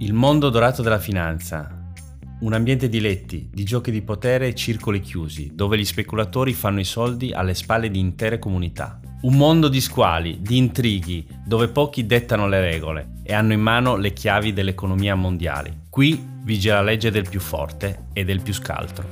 Il mondo dorato della finanza. Un ambiente di letti, di giochi di potere e circoli chiusi, dove gli speculatori fanno i soldi alle spalle di intere comunità. Un mondo di squali, di intrighi, dove pochi dettano le regole e hanno in mano le chiavi dell'economia mondiale. Qui vige la legge del più forte e del più scaltro.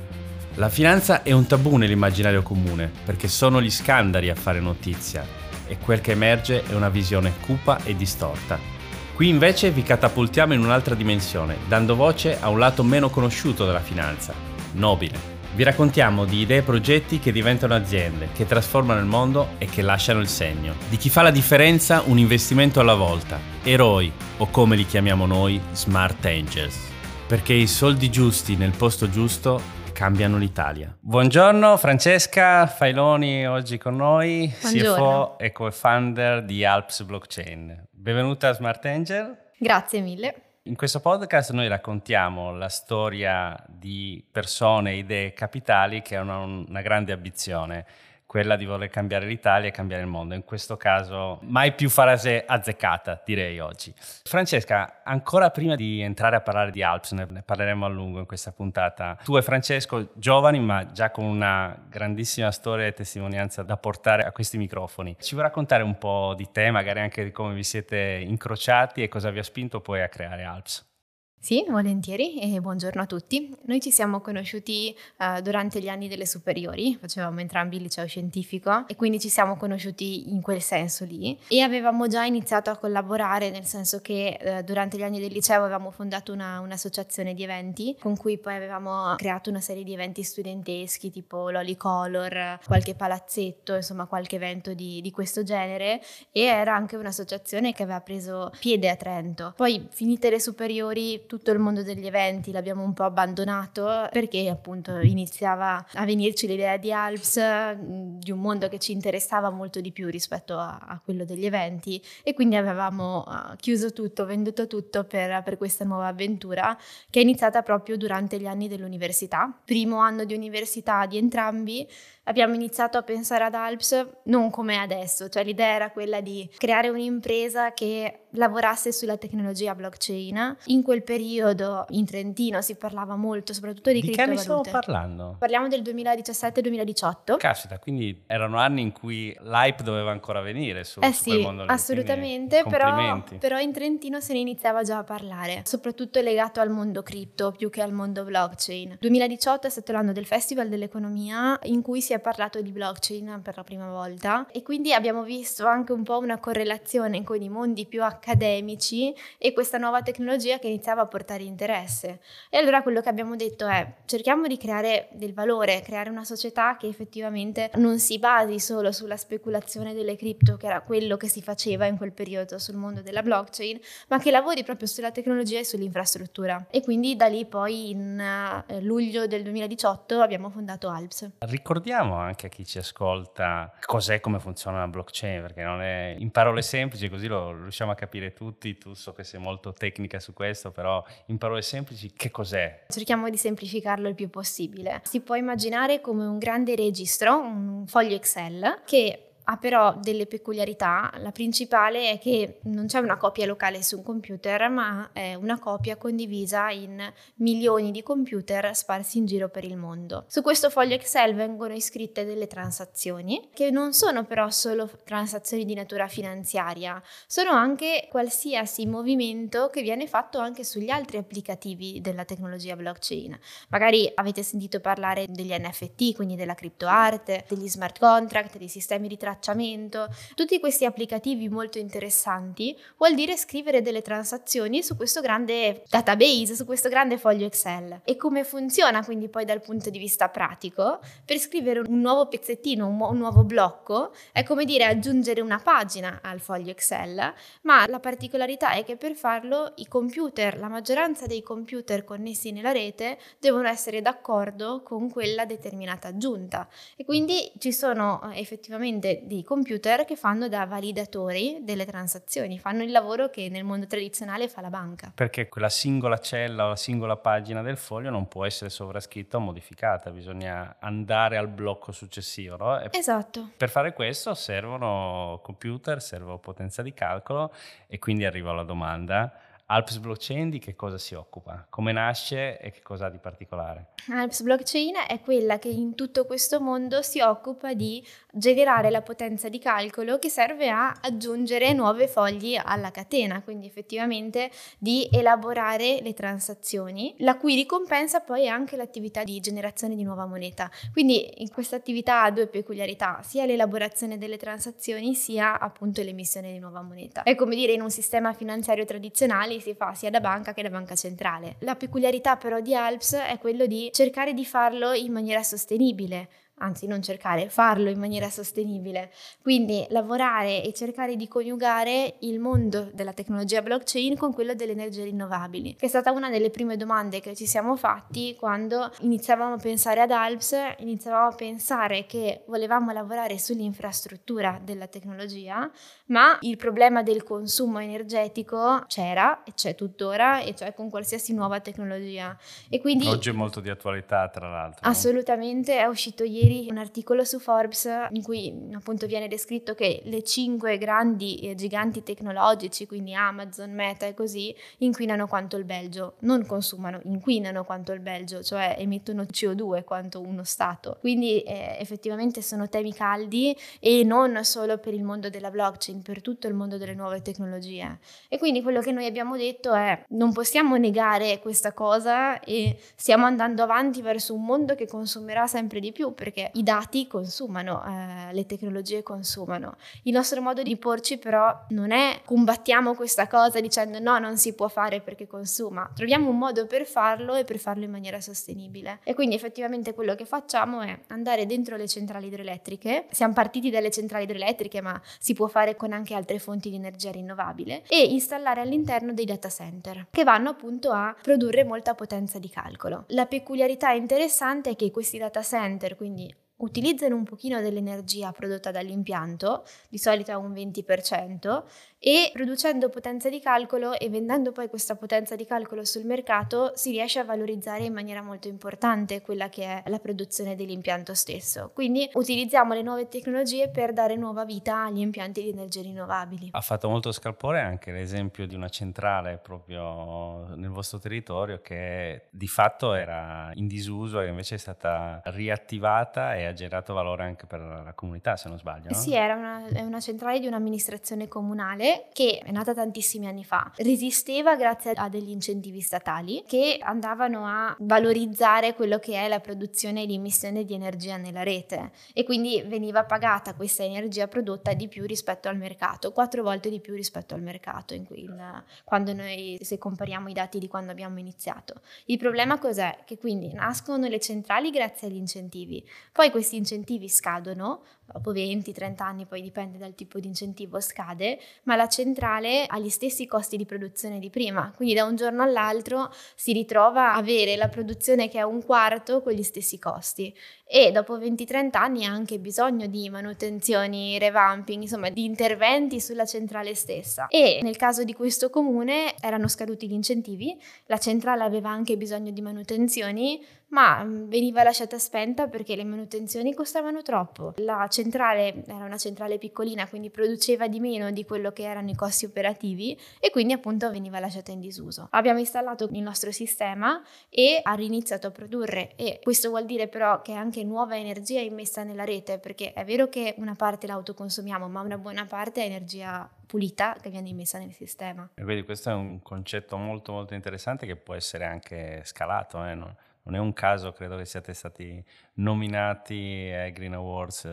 La finanza è un tabù nell'immaginario comune, perché sono gli scandali a fare notizia e quel che emerge è una visione cupa e distorta Qui invece vi catapultiamo in un'altra dimensione, dando voce a un lato meno conosciuto della finanza, nobile. Vi raccontiamo di idee e progetti che diventano aziende, che trasformano il mondo e che lasciano il segno. Di chi fa la differenza un investimento alla volta, eroi o come li chiamiamo noi, smart angels. Perché i soldi giusti nel posto giusto cambiano l'Italia. Buongiorno Francesca Failoni oggi con noi, Buongiorno. CFO e co-founder di Alps Blockchain. Benvenuta a Smart Angel. Grazie mille. In questo podcast noi raccontiamo la storia di persone, idee capitali che hanno una grande ambizione quella di voler cambiare l'Italia e cambiare il mondo. In questo caso, mai più frase azzeccata, direi oggi. Francesca, ancora prima di entrare a parlare di Alps, ne parleremo a lungo in questa puntata. Tu e Francesco, giovani, ma già con una grandissima storia e testimonianza da portare a questi microfoni. Ci vuoi raccontare un po' di te, magari anche di come vi siete incrociati e cosa vi ha spinto poi a creare Alps? Sì, volentieri e buongiorno a tutti. Noi ci siamo conosciuti uh, durante gli anni delle superiori, facevamo entrambi il liceo scientifico e quindi ci siamo conosciuti in quel senso lì e avevamo già iniziato a collaborare nel senso che uh, durante gli anni del liceo avevamo fondato una, un'associazione di eventi con cui poi avevamo creato una serie di eventi studenteschi tipo Loli Color, qualche palazzetto, insomma qualche evento di, di questo genere e era anche un'associazione che aveva preso piede a Trento. Poi finite le superiori tutto il mondo degli eventi l'abbiamo un po' abbandonato perché appunto iniziava a venirci l'idea di Alps, di un mondo che ci interessava molto di più rispetto a, a quello degli eventi e quindi avevamo uh, chiuso tutto, venduto tutto per, per questa nuova avventura che è iniziata proprio durante gli anni dell'università. Primo anno di università di entrambi abbiamo iniziato a pensare ad Alps non come adesso, cioè l'idea era quella di creare un'impresa che lavorasse sulla tecnologia blockchain. In quel periodo in Trentino si parlava molto soprattutto di, di criptovalute. Di che anni stiamo parlando? Parliamo del 2017-2018. Caspita, quindi erano anni in cui l'hype doveva ancora venire su, eh su sì, quel mondo lì. assolutamente, però, però in Trentino se ne iniziava già a parlare, soprattutto legato al mondo cripto più che al mondo blockchain. 2018 è stato l'anno del Festival dell'Economia in cui si è parlato di blockchain per la prima volta e quindi abbiamo visto anche un po' una correlazione con i mondi più accademici e questa nuova tecnologia che iniziava a portare interesse. E allora quello che abbiamo detto è cerchiamo di creare del valore, creare una società che effettivamente non si basi solo sulla speculazione delle cripto, che era quello che si faceva in quel periodo sul mondo della blockchain, ma che lavori proprio sulla tecnologia e sull'infrastruttura. E quindi da lì poi in uh, luglio del 2018 abbiamo fondato Alps. Ricordiamo anche a chi ci ascolta cos'è come funziona la blockchain, perché non è in parole semplici, così lo riusciamo a capire tutti. Tu so che sei molto tecnica su questo, però in parole semplici che cos'è? Cerchiamo di semplificarlo il più possibile. Si può immaginare come un grande registro, un foglio Excel che ha però delle peculiarità. La principale è che non c'è una copia locale su un computer, ma è una copia condivisa in milioni di computer sparsi in giro per il mondo. Su questo foglio Excel vengono iscritte delle transazioni, che non sono però solo transazioni di natura finanziaria, sono anche qualsiasi movimento che viene fatto anche sugli altri applicativi della tecnologia blockchain. Magari avete sentito parlare degli NFT, quindi della criptoarte, degli smart contract, dei sistemi di tracciamento tracciamento, tutti questi applicativi molto interessanti, vuol dire scrivere delle transazioni su questo grande database, su questo grande foglio Excel. E come funziona quindi poi dal punto di vista pratico? Per scrivere un nuovo pezzettino, un, un nuovo blocco, è come dire aggiungere una pagina al foglio Excel, ma la particolarità è che per farlo i computer, la maggioranza dei computer connessi nella rete, devono essere d'accordo con quella determinata aggiunta. E quindi ci sono eh, effettivamente dei computer che fanno da validatori delle transazioni, fanno il lavoro che nel mondo tradizionale fa la banca. Perché quella singola cella o la singola pagina del foglio non può essere sovrascritta o modificata, bisogna andare al blocco successivo. No? esatto. Per fare questo servono computer, serve potenza di calcolo e quindi arrivo alla domanda Alps Blockchain di che cosa si occupa? Come nasce e che cosa ha di particolare? Alps Blockchain è quella che in tutto questo mondo si occupa di generare la potenza di calcolo che serve a aggiungere nuove fogli alla catena, quindi effettivamente di elaborare le transazioni, la cui ricompensa poi è anche l'attività di generazione di nuova moneta. Quindi in questa attività ha due peculiarità, sia l'elaborazione delle transazioni sia appunto l'emissione di nuova moneta. È come dire in un sistema finanziario tradizionale si fa sia da banca che da banca centrale. La peculiarità però di Alps è quello di cercare di farlo in maniera sostenibile anzi non cercare, farlo in maniera sostenibile. Quindi lavorare e cercare di coniugare il mondo della tecnologia blockchain con quello delle energie rinnovabili, che è stata una delle prime domande che ci siamo fatti quando iniziavamo a pensare ad Alps, iniziavamo a pensare che volevamo lavorare sull'infrastruttura della tecnologia, ma il problema del consumo energetico c'era e c'è tuttora e c'è con qualsiasi nuova tecnologia. E quindi oggi è molto di attualità, tra l'altro. Assolutamente, è uscito ieri ieri un articolo su Forbes in cui appunto viene descritto che le cinque grandi eh, giganti tecnologici, quindi Amazon, Meta e così, inquinano quanto il Belgio. Non consumano, inquinano quanto il Belgio, cioè emettono CO2 quanto uno Stato. Quindi eh, effettivamente sono temi caldi e non solo per il mondo della blockchain, per tutto il mondo delle nuove tecnologie. E quindi quello che noi abbiamo detto è non possiamo negare questa cosa e stiamo andando avanti verso un mondo che consumerà sempre di più perché perché i dati consumano, eh, le tecnologie consumano. Il nostro modo di porci però non è combattiamo questa cosa dicendo no, non si può fare perché consuma, troviamo un modo per farlo e per farlo in maniera sostenibile. E quindi effettivamente quello che facciamo è andare dentro le centrali idroelettriche, siamo partiti dalle centrali idroelettriche ma si può fare con anche altre fonti di energia rinnovabile e installare all'interno dei data center che vanno appunto a produrre molta potenza di calcolo. La peculiarità interessante è che questi data center, quindi utilizzano un pochino dell'energia prodotta dall'impianto, di solito un 20%, e producendo potenza di calcolo e vendendo poi questa potenza di calcolo sul mercato si riesce a valorizzare in maniera molto importante quella che è la produzione dell'impianto stesso. Quindi utilizziamo le nuove tecnologie per dare nuova vita agli impianti di energie rinnovabili. Ha fatto molto scalpore anche l'esempio di una centrale proprio nel vostro territorio che di fatto era in disuso e invece è stata riattivata e ha generato valore anche per la comunità, se non sbaglio. No? Sì, era una, una centrale di un'amministrazione comunale che è nata tantissimi anni fa, resisteva grazie a degli incentivi statali che andavano a valorizzare quello che è la produzione e l'emissione di energia nella rete e quindi veniva pagata questa energia prodotta di più rispetto al mercato, quattro volte di più rispetto al mercato il, quando noi se compariamo i dati di quando abbiamo iniziato. Il problema cos'è? Che quindi nascono le centrali grazie agli incentivi, poi questi incentivi scadono, dopo 20-30 anni, poi dipende dal tipo di incentivo scade, ma la centrale ha gli stessi costi di produzione di prima, quindi da un giorno all'altro si ritrova a avere la produzione che è un quarto con gli stessi costi e dopo 20-30 anni ha anche bisogno di manutenzioni, revamping, insomma di interventi sulla centrale stessa. E nel caso di questo comune erano scaduti gli incentivi, la centrale aveva anche bisogno di manutenzioni, ma mm, veniva lasciata spenta perché le manutenzioni costavano troppo. La centrale era una centrale piccolina, quindi produceva di meno di quello che erano i costi operativi e quindi appunto veniva lasciata in disuso. Abbiamo installato il nostro sistema e ha riniziato a produrre e questo vuol dire però che anche nuova energia è immessa nella rete perché è vero che una parte l'autoconsumiamo, ma una buona parte è energia pulita che viene immessa nel sistema. E vedi, questo è un concetto molto molto interessante che può essere anche scalato, eh? non, non è un caso, credo che siate stati nominati ai Green Awards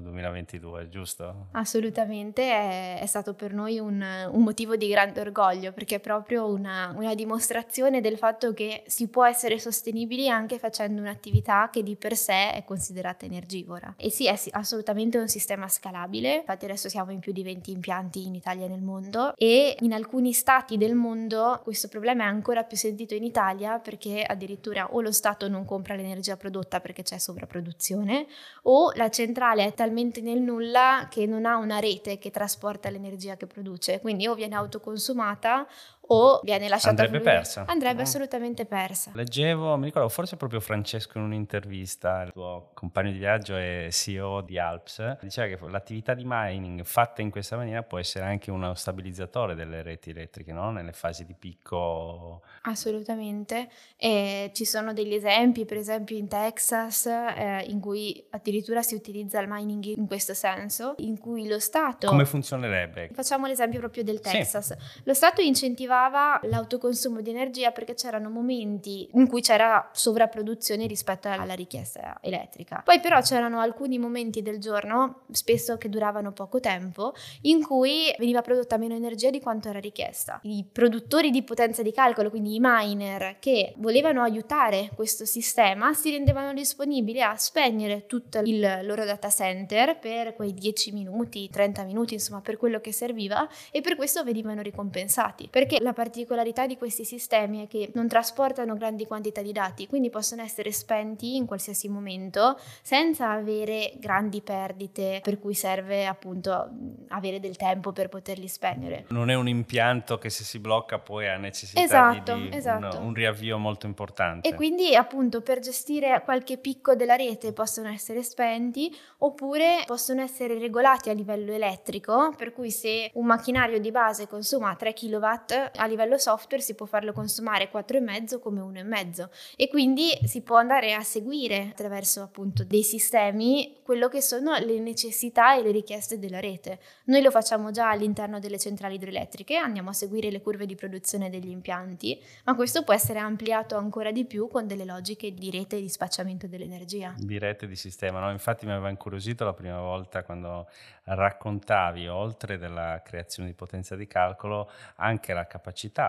2022, eh, giusto? Assolutamente, è, è stato per noi un, un, motivo di grande orgoglio perché è proprio una, una, dimostrazione del fatto che si può essere sostenibili anche facendo un'attività che di per sé è considerata energivora. E sì, è assolutamente un sistema scalabile, infatti adesso siamo in più di 20 impianti in Italia e nel mondo e in alcuni stati del mondo questo problema è ancora più sentito in Italia perché addirittura o lo non compra l'energia prodotta perché c'è sovrapproduzione o la centrale è talmente nel nulla che non ha una rete che trasporta l'energia che produce, quindi o viene autoconsumata o viene lasciata andrebbe fluire. persa. Andrebbe Eh. assolutamente persa. Leggevo, mi ricordo, forse proprio Francesco in un'intervista, il tuo compagno di viaggio e CEO di Alps, diceva che l'attività di mining fatta in questa maniera può essere anche uno stabilizzatore delle reti elettriche, no? Nelle fasi di picco. Assolutamente, e ci sono degli esempi, per esempio in Texas, eh, in cui addirittura si utilizza il mining in questo senso, in cui lo Stato... Come funzionerebbe? Facciamo l'esempio proprio del Sì. Texas. Lo Stato incentivava l'autoconsumo di energia perché c'erano momenti in cui c'era sovrapproduzione rispetto alla richiesta elettrica. Poi però c'erano alcuni momenti del giorno, spesso che duravano poco tempo, in cui veniva prodotta meno energia di quanto era richiesta. I produttori di potenza di calcolo, quindi i miner che volevano aiutare questo sistema, si rendevano disponibili a spegnere tutto il loro data center per quei 10 minuti, 30 minuti, insomma, per quello che serviva e per questo venivano ricompensati. Perché la particolarità di questi sistemi è che non trasportano grandi quantità di dati, quindi possono essere spenti in qualsiasi momento senza avere grandi perdite, per cui serve appunto avere del tempo per poterli spegnere. Non è un impianto che se si blocca poi ha necessità Esatto, di, di esatto. Un, un riavvio molto importante. E quindi appunto per gestire qualche picco della rete possono essere spenti oppure possono essere regolati a livello elettrico, per cui se un macchinario di base consuma 3 kW, a livello software si può farlo consumare 4,5 come 1,5 e quindi si può andare a seguire attraverso appunto dei sistemi quello che sono le necessità e le richieste della rete. Noi lo facciamo già all'interno delle centrali idroelettriche, andiamo a seguire le curve di produzione degli impianti, ma questo può essere ampliato ancora di più con delle logiche di rete di spacciamento dell'energia. di rete di sistema. no? Infatti mi aveva incuriosito la prima volta quando raccontavi, oltre della creazione di potenza di calcolo, anche la capacità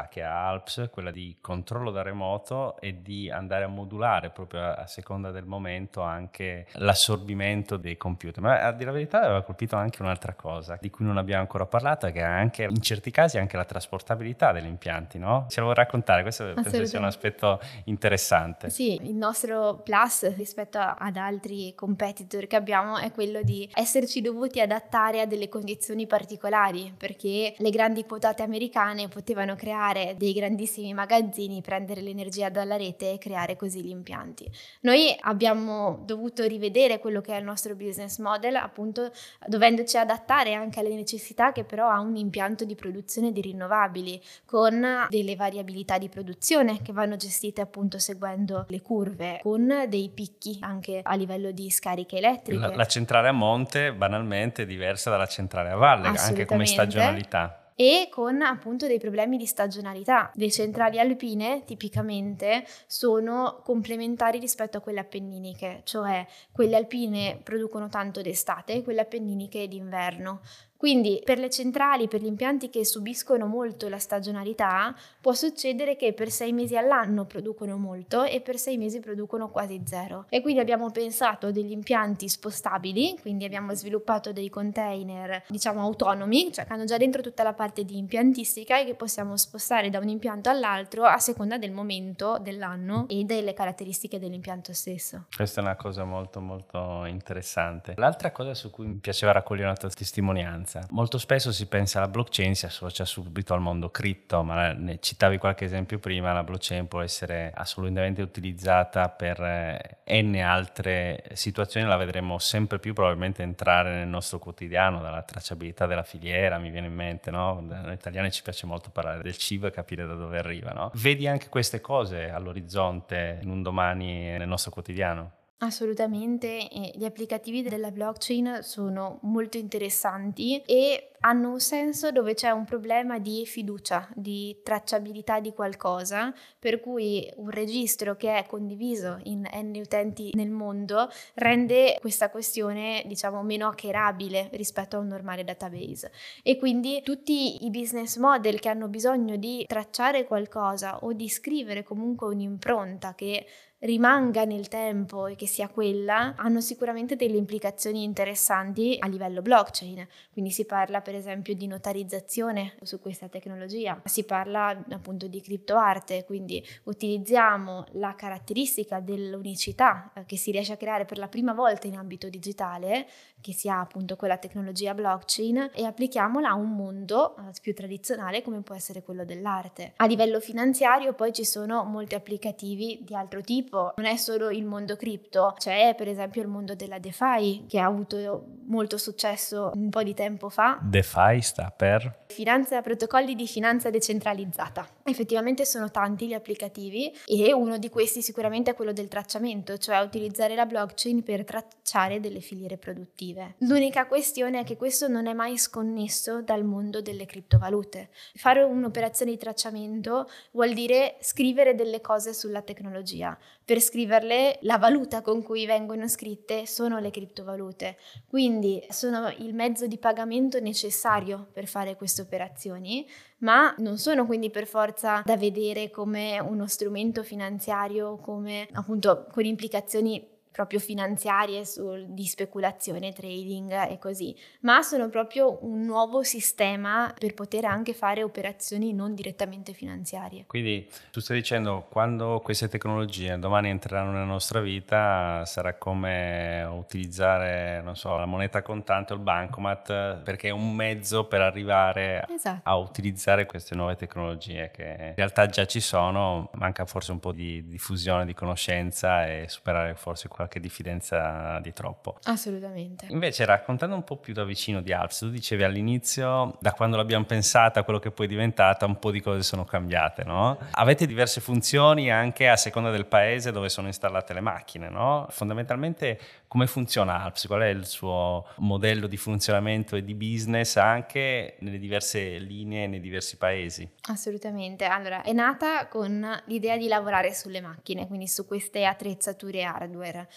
che ha Alps, quella di controllo da remoto e di andare a modulare proprio a, a seconda del momento anche l'assorbimento dei computer. Ma a dire la verità aveva colpito anche un'altra cosa di cui non abbiamo ancora parlato, che è anche in certi casi anche la trasportabilità degli impianti, no? Ce lo vuoi raccontare? Questo penso sia un aspetto interessante. Sì, il nostro plus rispetto ad altri competitor che abbiamo è quello di esserci dovuti adattare a delle condizioni particolari, perché le grandi quotate americane potevano creare dei grandissimi magazzini, prendere l'energia dalla rete e creare così gli impianti. Noi abbiamo dovuto rivedere quello che è il nostro business model, appunto dovendoci adattare anche alle necessità che però ha un impianto di produzione di rinnovabili, con delle variabilità di produzione che vanno gestite appunto seguendo le curve, con dei picchi anche a livello di scariche elettriche. La, la centrale a monte banalmente è diversa dalla centrale a valle, anche come stagionalità. E con appunto dei problemi di stagionalità. Le centrali alpine tipicamente sono complementari rispetto a quelle appenniniche, cioè quelle alpine producono tanto d'estate, quelle appenniniche d'inverno. Quindi per le centrali, per gli impianti che subiscono molto la stagionalità, può succedere che per sei mesi all'anno producono molto e per sei mesi producono quasi zero. E quindi abbiamo pensato a degli impianti spostabili, quindi abbiamo sviluppato dei container, diciamo, autonomi, cioè che hanno già dentro tutta la parte di impiantistica e che possiamo spostare da un impianto all'altro a seconda del momento dell'anno e delle caratteristiche dell'impianto stesso. Questa è una cosa molto molto interessante. L'altra cosa su cui mi piaceva raccogliere una tua testimonianza, molto spesso si pensa alla blockchain, si associa subito al mondo cripto, ma ne citavi qualche esempio prima, la blockchain può essere assolutamente utilizzata per eh, n altre situazioni, la vedremo sempre più probabilmente entrare nel nostro quotidiano, dalla tracciabilità della filiera, mi viene in mente, no? Noi italiani ci piace molto parlare del cibo e capire da dove arriva, no? Vedi anche queste cose all'orizzonte in un domani nel nostro quotidiano? Assolutamente, gli applicativi della blockchain sono molto interessanti e hanno un senso dove c'è un problema di fiducia, di tracciabilità di qualcosa, per cui un registro che è condiviso in n utenti nel mondo rende questa questione, diciamo, meno hackerabile rispetto a un normale database. E quindi tutti i business model che hanno bisogno di tracciare qualcosa o di scrivere comunque un'impronta che rimanga nel tempo e che sia quella, hanno sicuramente delle implicazioni interessanti a livello blockchain. Quindi si parla per esempio di notarizzazione su questa tecnologia, si parla appunto di criptoarte, quindi utilizziamo la caratteristica dell'unicità eh, che si riesce a creare per la prima volta in ambito digitale, che si ha appunto quella tecnologia blockchain, e applichiamola a un mondo eh, più tradizionale come può essere quello dell'arte. A livello finanziario poi ci sono molti applicativi di altro tipo, non è solo il mondo cripto, c'è per esempio il mondo della DeFi che ha avuto molto successo un po' di tempo fa. DeFi sta per? Finanza, protocolli di finanza decentralizzata. Effettivamente sono tanti gli applicativi e uno di questi sicuramente è quello del tracciamento, cioè utilizzare la blockchain per tracciare delle filiere produttive. L'unica questione è che questo non è mai sconnesso dal mondo delle criptovalute. Fare un'operazione di tracciamento vuol dire scrivere delle cose sulla tecnologia. Per scriverle la valuta con cui vengono scritte sono le criptovalute, quindi sono il mezzo di pagamento necessario per fare queste operazioni, ma non sono quindi per forza da vedere come uno strumento finanziario, come appunto con implicazioni proprio finanziarie sul, di speculazione, trading e così, ma sono proprio un nuovo sistema per poter anche fare operazioni non direttamente finanziarie. Quindi tu stai dicendo quando queste tecnologie domani entreranno nella nostra vita sarà come utilizzare, non so, la moneta contante o il bancomat perché è un mezzo per arrivare esatto. a utilizzare queste nuove tecnologie che in realtà già ci sono, manca forse un po' di diffusione di conoscenza e superare forse qualche qualche diffidenza di troppo. Assolutamente. Invece raccontando un po' più da vicino di Alps, tu dicevi all'inizio, da quando l'abbiamo pensata a quello che poi è diventata, un po' di cose sono cambiate, no? Avete diverse funzioni anche a seconda del paese dove sono installate le macchine, no? Fondamentalmente come funziona Alps? Qual è il suo modello di funzionamento e di business anche nelle diverse linee, nei diversi paesi? Assolutamente. Allora, è nata con l'idea di lavorare sulle macchine, quindi su queste attrezzature hardware.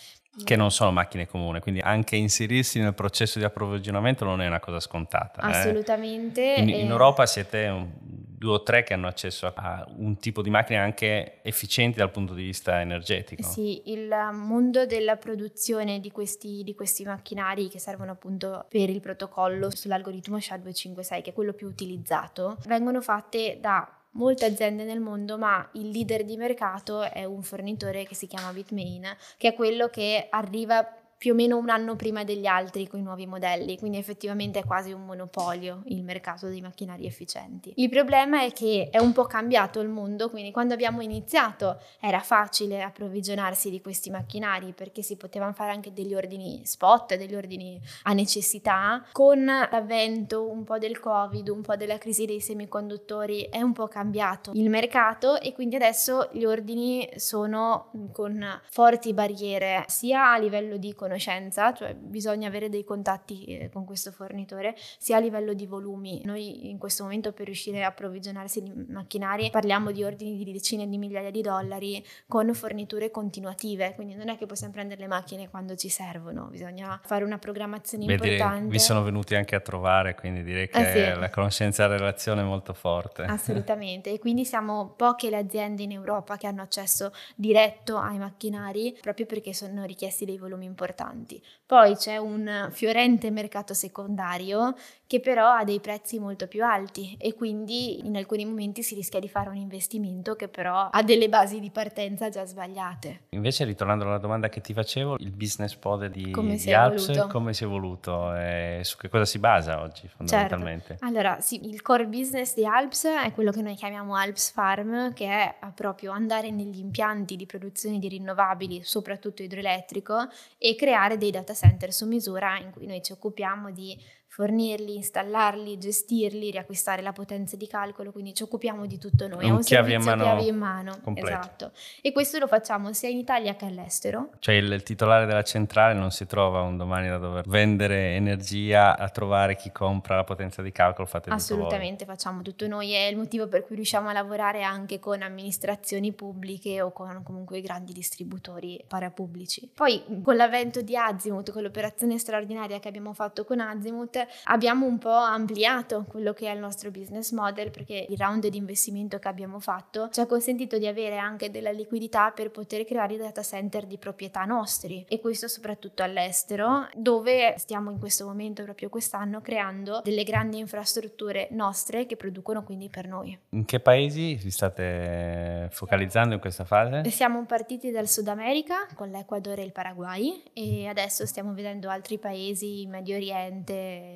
Che non sono macchine comuni, quindi anche inserirsi nel processo di approvvigionamento non è una cosa scontata. Eh. Assolutamente. Eh? In, in, Europa siete un, due o tre che hanno accesso a un tipo di macchine anche efficienti dal punto di vista energetico. Sì, il mondo della produzione di questi, di questi macchinari che servono appunto per il protocollo sull'algoritmo SHA-256, che è quello più utilizzato, vengono fatte da molte aziende nel mondo, ma il leader di mercato è un fornitore che si chiama Bitmain, che è quello che arriva più o meno un anno prima degli altri con i nuovi modelli, quindi effettivamente è quasi un monopolio il mercato dei macchinari efficienti. Il problema è che è un po' cambiato il mondo, quindi quando abbiamo iniziato era facile approvvigionarsi di questi macchinari perché si potevano fare anche degli ordini spot, degli ordini a necessità. Con l'avvento un po' del Covid, un po' della crisi dei semiconduttori è un po' cambiato il mercato e quindi adesso gli ordini sono con forti barriere sia a livello di conoscenza, cioè bisogna avere dei contatti eh, con questo fornitore, sia a livello di volumi. Noi in questo momento per riuscire a approvvigionarsi di macchinari parliamo di ordini di decine di migliaia di dollari con forniture continuative, quindi non è che possiamo prendere le macchine quando ci servono, bisogna fare una programmazione Beh, importante. Vi sono venuti anche a trovare, quindi direi che eh sì. la conoscenza e la relazione è molto forte. Assolutamente, e quindi siamo poche le aziende in Europa che hanno accesso diretto ai macchinari proprio perché sono richiesti dei volumi importanti importanti. Poi c'è un fiorente mercato secondario che però ha dei prezzi molto più alti e quindi in alcuni momenti si rischia di fare un investimento che però ha delle basi di partenza già sbagliate. Invece ritornando alla domanda che ti facevo, il business model di, come di Alps evoluto? come si è evoluto e su che cosa si basa oggi fondamentalmente? Certo. Allora sì, il core business di Alps è quello che noi chiamiamo Alps Farm che è proprio andare negli impianti di produzione di rinnovabili, soprattutto idroelettrico e creare dei data center su misura in cui noi ci occupiamo di fornirli, installarli, gestirli, riacquistare la potenza di calcolo, quindi ci occupiamo di tutto noi, un, un chiavi in mano, chiavi in mano esatto. E questo lo facciamo sia in Italia che all'estero. Cioè il, il, titolare della centrale non si trova un domani da dover vendere energia a trovare chi compra la potenza di calcolo, fate Assolutamente, tutto facciamo tutto noi, è il motivo per cui riusciamo a lavorare anche con amministrazioni pubbliche o con comunque grandi distributori parapubblici. Poi con l'avvento di Azimut, con l'operazione straordinaria che abbiamo fatto con Azimut, abbiamo un po' ampliato quello che è il nostro business model perché il round di investimento che abbiamo fatto ci ha consentito di avere anche della liquidità per poter creare i data center di proprietà nostri e questo soprattutto all'estero dove stiamo in questo momento proprio quest'anno creando delle grandi infrastrutture nostre che producono quindi per noi. In che paesi vi state focalizzando in questa fase? Siamo partiti dal Sud America con l'Ecuador e il Paraguay e adesso stiamo vedendo altri paesi, Medio Oriente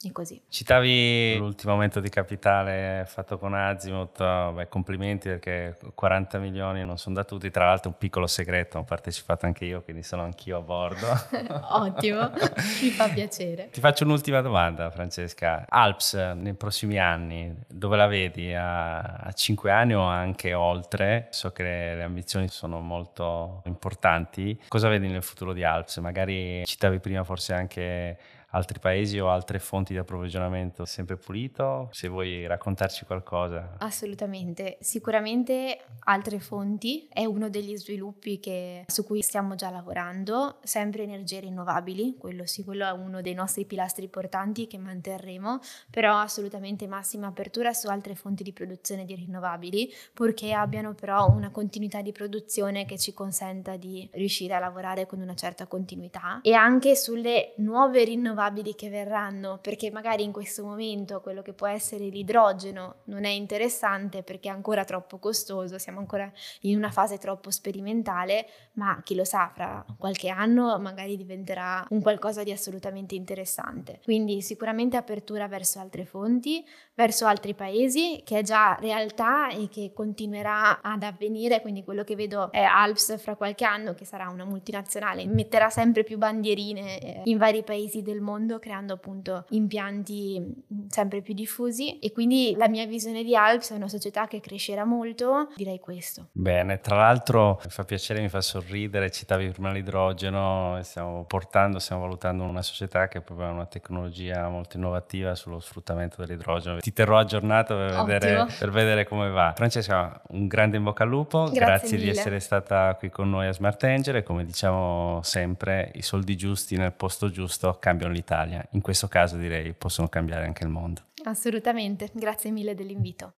e così. Citavi l'ultimo aumento di capitale fatto con Azimut, beh, complimenti perché 40 milioni non sono da tutti, tra l'altro un piccolo segreto, ho partecipato anche io, quindi sono anch'io a bordo. Ottimo, mi fa piacere. Ti faccio un'ultima domanda Francesca, Alps nei prossimi anni, dove la vedi? A, a 5 anni o anche oltre? So che le ambizioni sono molto importanti, cosa vedi nel futuro di Alps? Magari citavi prima forse anche altri paesi o altre fonti di approvvigionamento sempre pulito? Se vuoi raccontarci qualcosa. Assolutamente, sicuramente altre fonti. È uno degli sviluppi che, su cui stiamo già lavorando, sempre energie rinnovabili, quello sì, quello è uno dei nostri pilastri importanti che manterremo, però assolutamente massima apertura su altre fonti di produzione di rinnovabili, purché abbiano però una continuità di produzione che ci consenta di riuscire a lavorare con una certa continuità. E anche sulle nuove rinnovabili rinnovabili che verranno, perché magari in questo momento quello che può essere l'idrogeno non è interessante perché è ancora troppo costoso, siamo ancora in una fase troppo sperimentale, ma chi lo sa, fra qualche anno magari diventerà un qualcosa di assolutamente interessante. Quindi sicuramente apertura verso altre fonti, verso altri paesi, che è già realtà e che continuerà ad avvenire, quindi quello che vedo è Alps fra qualche anno, che sarà una multinazionale, metterà sempre più bandierine eh, in vari paesi del mondo mondo creando appunto impianti mm, sempre più diffusi e quindi la mia visione di Alps è una società che crescerà molto, direi questo. Bene, tra l'altro mi fa piacere, mi fa sorridere, citavi prima l'idrogeno, stiamo portando, stiamo valutando una società che proprio ha una tecnologia molto innovativa sullo sfruttamento dell'idrogeno. Ti terrò aggiornato per, vedere, per vedere, come va. Francesca, un grande in bocca al lupo, grazie, grazie di essere stata qui con noi a Smart Angel e come diciamo sempre i soldi giusti nel posto giusto cambiano l'Italia. In questo caso direi possono cambiare anche il mondo. Assolutamente, grazie mille dell'invito.